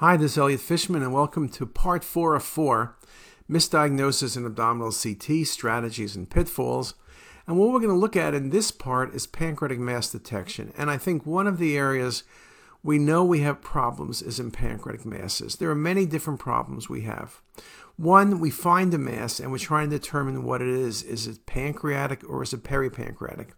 Hi, this is Elliot Fishman, and welcome to part four of four Misdiagnosis in Abdominal CT Strategies and Pitfalls. And what we're going to look at in this part is pancreatic mass detection. And I think one of the areas we know we have problems as in pancreatic masses. There are many different problems we have. One, we find a mass and we're trying to determine what it is. Is it pancreatic or is it peripancreatic?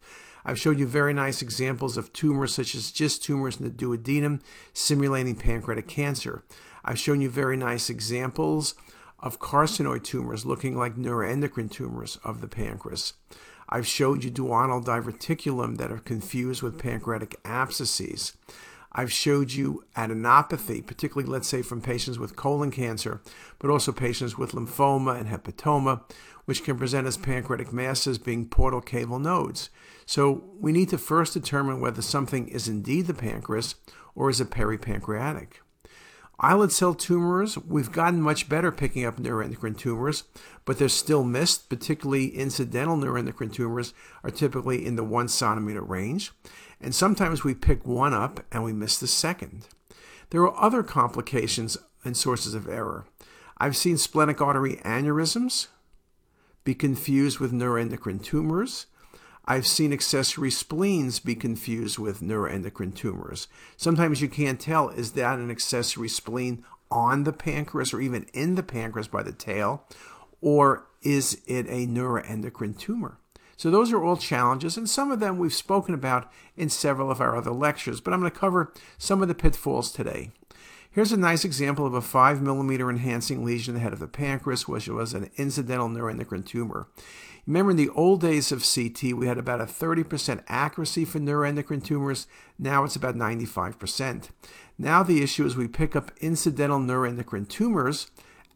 I've showed you very nice examples of tumors such as GIST tumors in the duodenum simulating pancreatic cancer. I've shown you very nice examples of carcinoid tumors looking like neuroendocrine tumors of the pancreas. I've showed you duodenal diverticulum that are confused with pancreatic abscesses. I've showed you adenopathy, particularly, let's say, from patients with colon cancer, but also patients with lymphoma and hepatoma, which can present as pancreatic masses being portal caval nodes. So we need to first determine whether something is indeed the pancreas or is it peripancreatic. Islet cell tumors, we've gotten much better picking up neuroendocrine tumors, but they're still missed, particularly incidental neuroendocrine tumors are typically in the one centimeter range. And sometimes we pick one up and we miss the second. There are other complications and sources of error. I've seen splenic artery aneurysms be confused with neuroendocrine tumors. I've seen accessory spleens be confused with neuroendocrine tumors. Sometimes you can't tell is that an accessory spleen on the pancreas or even in the pancreas by the tail, or is it a neuroendocrine tumor? So those are all challenges, and some of them we've spoken about in several of our other lectures, but I'm going to cover some of the pitfalls today. Here's a nice example of a 5 millimeter enhancing lesion in the head of the pancreas, which was an incidental neuroendocrine tumor. Remember, in the old days of CT, we had about a 30% accuracy for neuroendocrine tumors. Now it's about 95%. Now the issue is we pick up incidental neuroendocrine tumors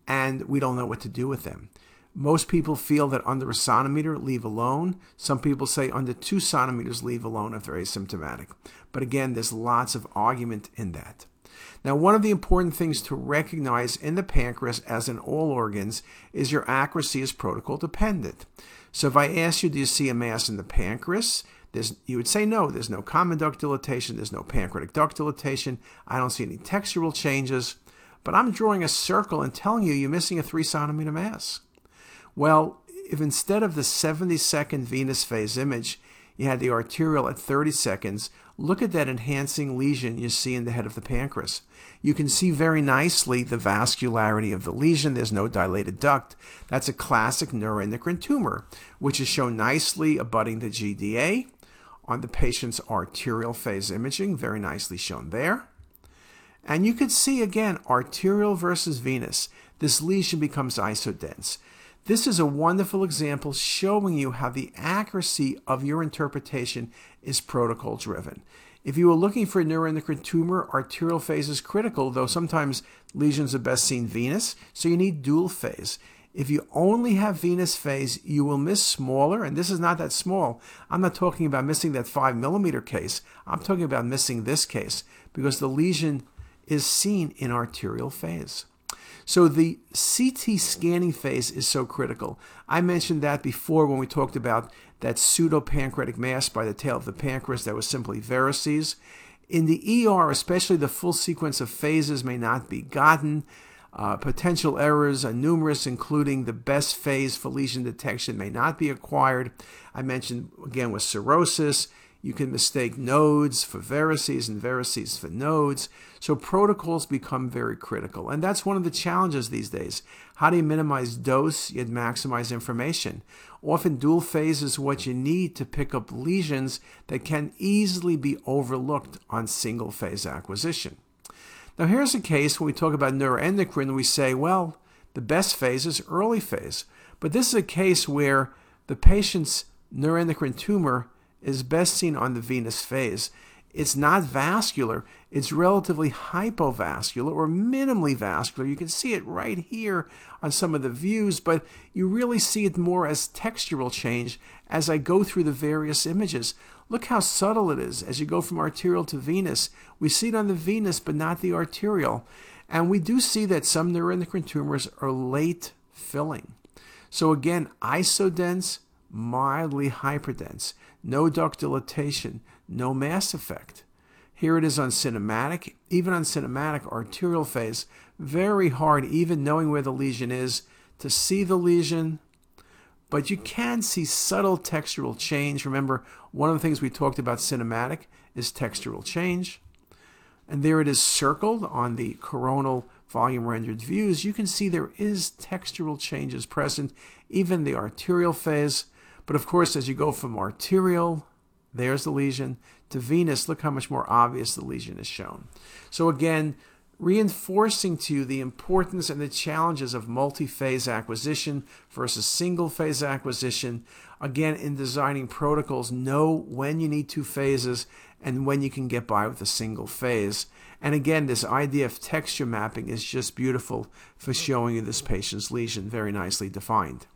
and we don't know what to do with them. Most people feel that under a centimeter, leave alone. Some people say under two centimeters, leave alone if they're asymptomatic. But again, there's lots of argument in that. Now, one of the important things to recognize in the pancreas, as in all organs, is your accuracy is protocol dependent. So if I ask you, do you see a mass in the pancreas? There's, you would say no, there's no common duct dilatation, there's no pancreatic duct dilatation, I don't see any textural changes, but I'm drawing a circle and telling you you're missing a three centimeter mass. Well, if instead of the 70 second venous phase image, you had the arterial at 30 seconds, look at that enhancing lesion you see in the head of the pancreas. You can see very nicely the vascularity of the lesion. There's no dilated duct. That's a classic neuroendocrine tumor, which is shown nicely abutting the GDA on the patient's arterial phase imaging, very nicely shown there. And you could see again arterial versus venous. This lesion becomes isodense. This is a wonderful example showing you how the accuracy of your interpretation is protocol driven. If you are looking for a neuroendocrine tumor, arterial phase is critical, though sometimes lesions are best seen venous, so you need dual phase. If you only have venous phase, you will miss smaller, and this is not that small. I'm not talking about missing that 5 millimeter case. I'm talking about missing this case because the lesion is seen in arterial phase. So the CT scanning phase is so critical. I mentioned that before when we talked about that pseudopancreatic mass by the tail of the pancreas that was simply varices. In the ER, especially the full sequence of phases may not be gotten. Uh, potential errors are numerous, including the best phase for lesion detection may not be acquired. I mentioned again with cirrhosis, you can mistake nodes for varices and varices for nodes. So protocols become very critical. And that's one of the challenges these days. How do you minimize dose yet maximize information? Often dual phase is what you need to pick up lesions that can easily be overlooked on single phase acquisition. Now here's a case when we talk about neuroendocrine, we say, well, the best phase is early phase. But this is a case where the patient's neuroendocrine tumor is best seen on the venous phase. It's not vascular, it's relatively hypovascular or minimally vascular. You can see it right here on some of the views, but you really see it more as textural change as I go through the various images. Look how subtle it is as you go from arterial to venous. We see it on the venous, but not the arterial. And we do see that some neuroendocrine tumors are late filling. So again, isodense, mildly hyperdense, no duct dilatation, no mass effect. Here it is on cinematic. Even on cinematic arterial phase, very hard, even knowing where the lesion is, to see the lesion. But you can see subtle textural change. Remember, one of the things we talked about cinematic is textural change. And there it is circled on the coronal volume rendered views. You can see there is textural changes present, even the arterial phase. But of course, as you go from arterial, there's the lesion, to venous, look how much more obvious the lesion is shown. So again, reinforcing to you the importance and the challenges of multi-phase acquisition versus single-phase acquisition. Again, in designing protocols, know when you need two phases and when you can get by with a single phase. And again, this idea of texture mapping is just beautiful for showing you this patient's lesion very nicely defined.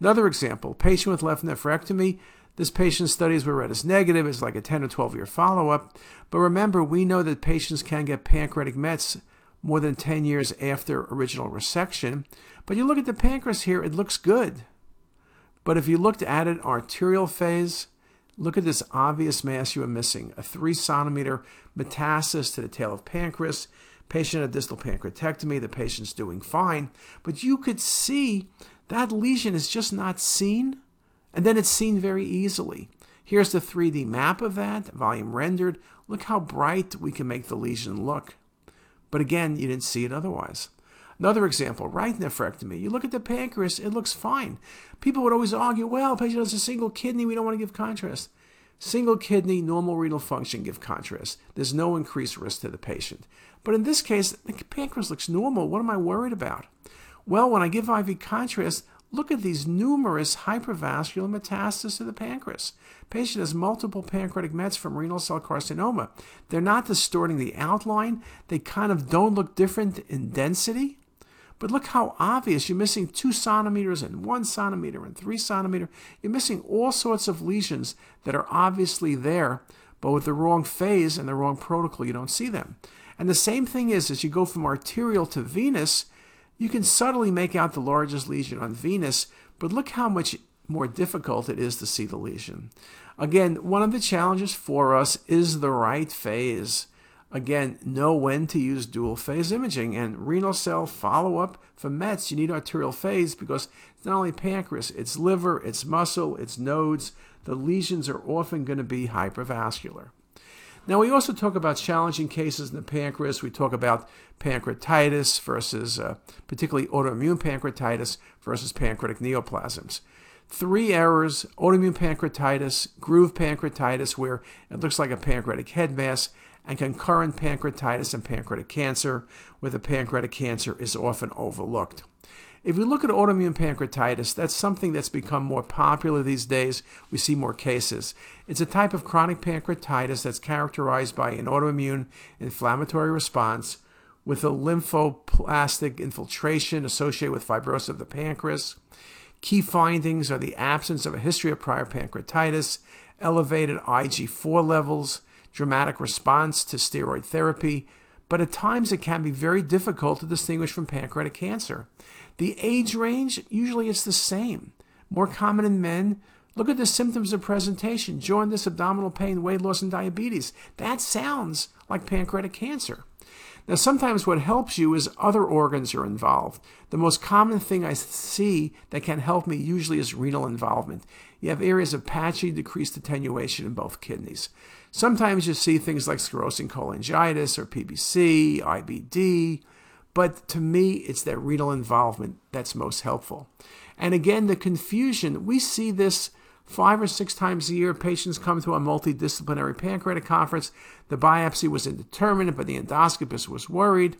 Another example, patient with left nephrectomy. This patient's studies were read as negative. It's like a 10 or 12 year follow up. But remember, we know that patients can get pancreatic mets more than 10 years after original resection. But you look at the pancreas here, it looks good. But if you looked at it arterial phase, look at this obvious mass you are missing a three centimeter metastasis to the tail of pancreas. Patient had distal pancreatectomy, the patient's doing fine. But you could see that lesion is just not seen, and then it's seen very easily. Here's the 3D map of that, volume rendered. Look how bright we can make the lesion look. But again, you didn't see it otherwise. Another example, right nephrectomy. You look at the pancreas, it looks fine. People would always argue, well, patient has a single kidney, we don't want to give contrast. Single kidney, normal renal function, give contrast. There's no increased risk to the patient. But in this case, the pancreas looks normal. What am I worried about? Well, when I give IV contrast, look at these numerous hypervascular metastases to the pancreas. Patient has multiple pancreatic mets from renal cell carcinoma. They're not distorting the outline. They kind of don't look different in density. But look how obvious. You're missing two centimeters and one centimeter and three centimeter. You're missing all sorts of lesions that are obviously there, but with the wrong phase and the wrong protocol, you don't see them. And the same thing is as you go from arterial to venous, you can subtly make out the largest lesion on venous, but look how much more difficult it is to see the lesion. Again, one of the challenges for us is the right phase. Again, know when to use dual phase imaging and renal cell follow up for METs. You need arterial phase because it's not only pancreas, it's liver, it's muscle, it's nodes. The lesions are often going to be hypervascular. Now, we also talk about challenging cases in the pancreas. We talk about pancreatitis versus, uh, particularly autoimmune pancreatitis versus pancreatic neoplasms. Three errors autoimmune pancreatitis, groove pancreatitis, where it looks like a pancreatic head mass, and concurrent pancreatitis and pancreatic cancer, where the pancreatic cancer is often overlooked. If we look at autoimmune pancreatitis, that's something that's become more popular these days. We see more cases. It's a type of chronic pancreatitis that's characterized by an autoimmune inflammatory response with a lymphoplastic infiltration associated with fibrosis of the pancreas. Key findings are the absence of a history of prior pancreatitis, elevated IG4 levels, dramatic response to steroid therapy, but at times it can be very difficult to distinguish from pancreatic cancer. The age range, usually it's the same. More common in men. Look at the symptoms of presentation jaundice, abdominal pain, weight loss, and diabetes. That sounds like pancreatic cancer. Now, sometimes what helps you is other organs are involved. The most common thing I see that can help me usually is renal involvement. You have areas of patchy, decreased attenuation in both kidneys. Sometimes you see things like sclerosing cholangitis or PBC, IBD, but to me, it's that renal involvement that's most helpful. And again, the confusion, we see this five or six times a year. Patients come to a multidisciplinary pancreatic conference. The biopsy was indeterminate, but the endoscopist was worried.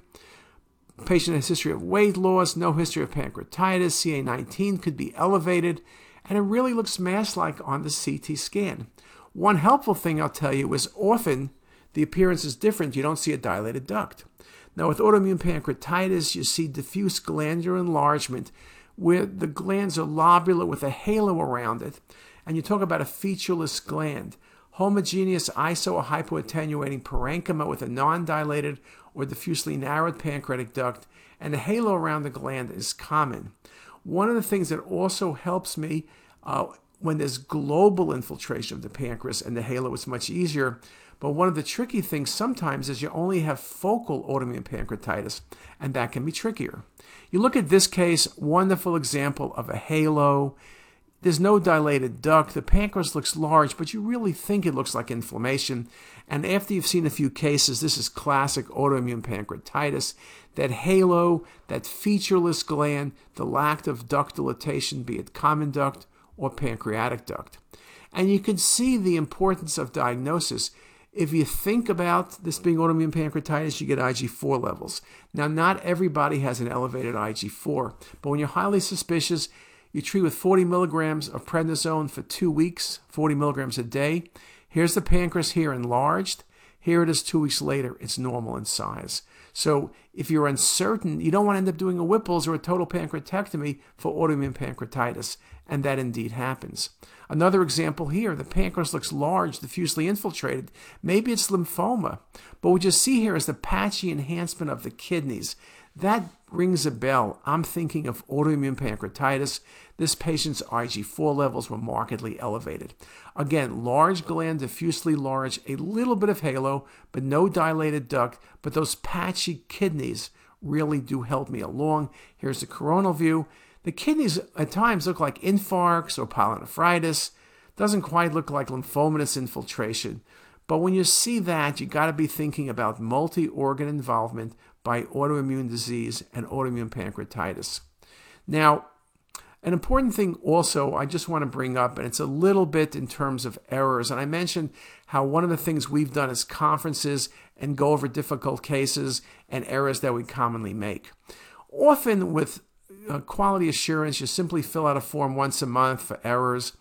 Patient has history of weight loss, no history of pancreatitis, CA19 could be elevated, and it really looks mass-like on the CT scan. One helpful thing I'll tell you is often the appearance is different. You don't see a dilated duct. Now, with autoimmune pancreatitis, you see diffuse glandular enlargement where the glands are lobular with a halo around it. And you talk about a featureless gland. Homogeneous iso or hypoattenuating parenchyma with a non dilated or diffusely narrowed pancreatic duct, and a halo around the gland is common. One of the things that also helps me uh, when there's global infiltration of the pancreas and the halo is much easier, But one of the tricky things sometimes is you only have focal autoimmune pancreatitis, and that can be trickier. You look at this case, wonderful example of a halo. There's no dilated duct. The pancreas looks large, but you really think it looks like inflammation. And after you've seen a few cases, this is classic autoimmune pancreatitis. That halo, that featureless gland, the lack of duct dilatation, be it common duct or pancreatic duct. And you can see the importance of diagnosis. If you think about this being autoimmune pancreatitis, you get IG4 levels. Now, not everybody has an elevated IG4, but when you're highly suspicious, you treat with 40 milligrams of prednisone for two weeks, 40 milligrams a day. Here's the pancreas here enlarged. Here it is two weeks later, it's normal in size. So if you're uncertain, you don't want to end up doing a Whipple's or a total pancreatectomy for autoimmune pancreatitis, and that indeed happens. Another example here, the pancreas looks large, diffusely infiltrated. Maybe it's lymphoma, but what you see here is the patchy enhancement of the kidneys. That rings a bell. I'm thinking of autoimmune pancreatitis. This patient's IG4 levels were markedly elevated. Again, large gland, diffusely large, a little bit of halo, but no dilated duct. But those patchy kidneys really do help me along. Here's the coronal view. The kidneys at times look like infarcts or pyelonephritis. Doesn't quite look like lymphomatous infiltration. But when you see that, you got to be thinking about multi organ involvement by autoimmune disease and autoimmune pancreatitis. Now, an important thing also I just want to bring up, and it's a little bit in terms of errors. And I mentioned how one of the things we've done is conferences and go over difficult cases and errors that we commonly make. Often with uh, quality assurance, you simply fill out a form once a month for errors.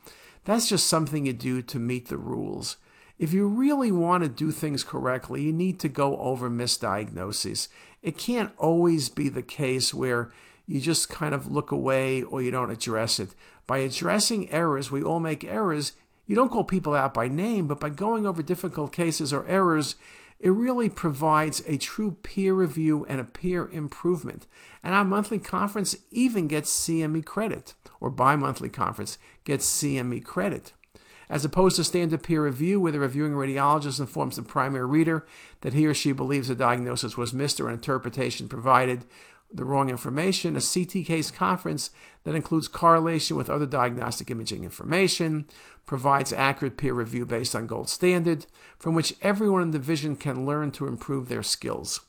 That's just something you do to meet the rules. If you really want to do things correctly, you need to go over misdiagnoses. It can't always be the case where you just kind of look away or you don't address it. By addressing errors, we all make errors. You don't call people out by name, but by going over difficult cases or errors, it really provides a true peer review and a peer improvement. And our monthly conference even gets CME credit, or bi monthly conference gets CME credit as opposed to standard peer review, where the reviewing radiologist informs the primary reader that he or she believes a diagnosis was missed or an interpretation provided the wrong information, a CT case conference that includes correlation with other diagnostic imaging information, provides accurate peer review based on gold standard, from which everyone in the division can learn to improve their skills.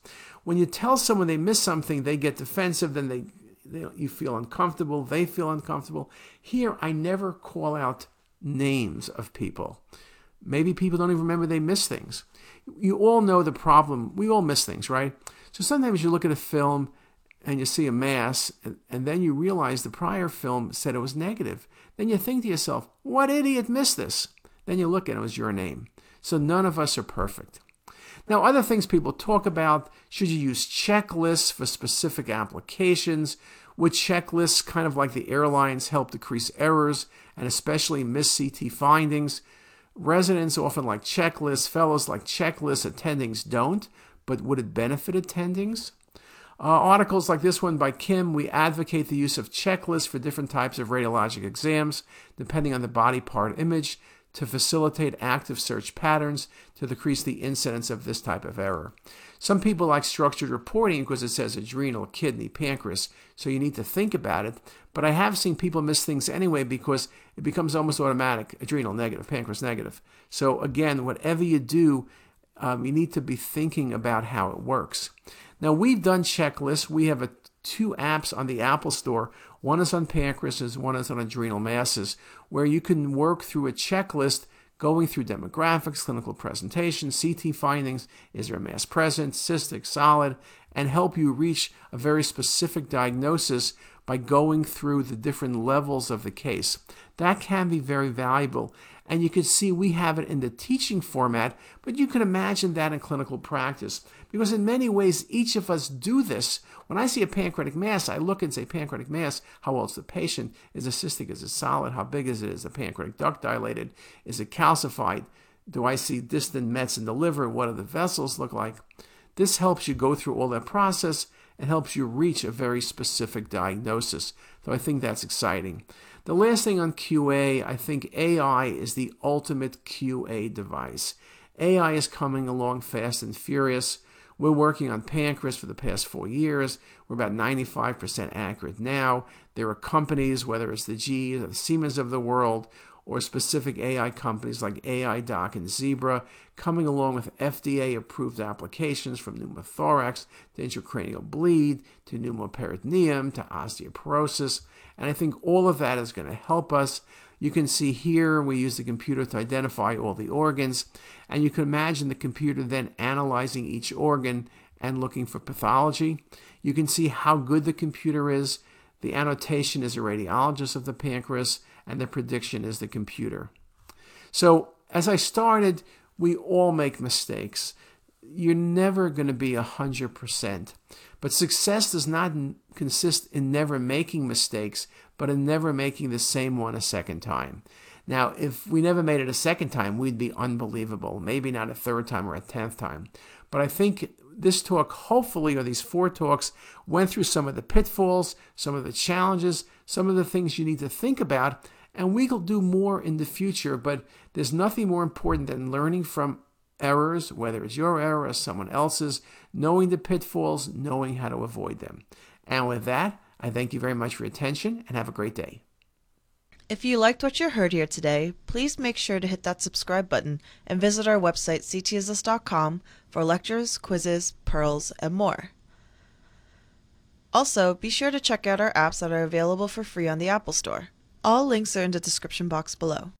When you tell someone they miss something, they get defensive, then they, they you feel uncomfortable, they feel uncomfortable. Here, I never call out names of people. Maybe people don't even remember they miss things. You all know the problem. We all miss things, right? So sometimes you look at a film and you see a mass, and, and, then you realize the prior film said it was negative. Then you think to yourself, what idiot missed this? Then you look and it was your name. So none of us are perfect. Now, other things people talk about should you use checklists for specific applications? Would checklists, kind of like the airlines, help decrease errors and especially miss CT findings? Residents often like checklists, fellows like checklists, attendings don't, but would it benefit attendings? Uh, articles like this one by Kim, we advocate the use of checklists for different types of radiologic exams, depending on the body part image, to facilitate active search patterns to decrease the incidence of this type of error. Some people like structured reporting because it says adrenal, kidney, pancreas, so you need to think about it. But I have seen people miss things anyway because it becomes almost automatic adrenal negative, pancreas negative. So again, whatever you do, um, you need to be thinking about how it works. Now, we've done checklists. We have a, two apps on the Apple Store. One is on pancreas, one is on adrenal masses, where you can work through a checklist going through demographics, clinical presentation, CT findings, is there a mass present, cystic, solid, and help you reach a very specific diagnosis by going through the different levels of the case. That can be very valuable. And you can see we have it in the teaching format, but you can imagine that in clinical practice. Because in many ways, each of us do this. When I see a pancreatic mass, I look and say, pancreatic mass, how old is the patient? Is it cystic? Is it solid? How big is it? Is the pancreatic duct dilated? Is it calcified? Do I see distant mets in the liver? What do the vessels look like? This helps you go through all that process and helps you reach a very specific diagnosis. So I think that's exciting. The last thing on QA, I think AI is the ultimate QA device. AI is coming along fast and furious. We're working on pancreas for the past four years. We're about 95% accurate now. There are companies, whether it's the GE or the Siemens of the world, or specific AI companies like Aidoc and Zebra, coming along with FDA approved applications from pneumothorax to intracranial bleed to pneumoperitoneum to osteoporosis. And I think all of that is going to help us. You can see here we use the computer to identify all the organs, and you can imagine the computer then analyzing each organ and looking for pathology. You can see how good the computer is. The annotation is a radiologist of the pancreas, and the prediction is the computer. So, as I started, we all make mistakes. You're never going to be 100%. But success does not consist in never making mistakes, but in never making the same one a second time. Now, if we never made it a second time, we'd be unbelievable. Maybe not a third time or a tenth time. But I think this talk, hopefully, or these four talks, went through some of the pitfalls, some of the challenges, some of the things you need to think about. And we will do more in the future, but there's nothing more important than learning from errors, whether it's your error or someone else's, knowing the pitfalls, knowing how to avoid them. And with that, I thank you very much for your attention and have a great day. If you liked what you heard here today, please make sure to hit that subscribe button and visit our website ctisus.com for lectures, quizzes, pearls, and more. Also, be sure to check out our apps that are available for free on the Apple Store. All links are in the description box below.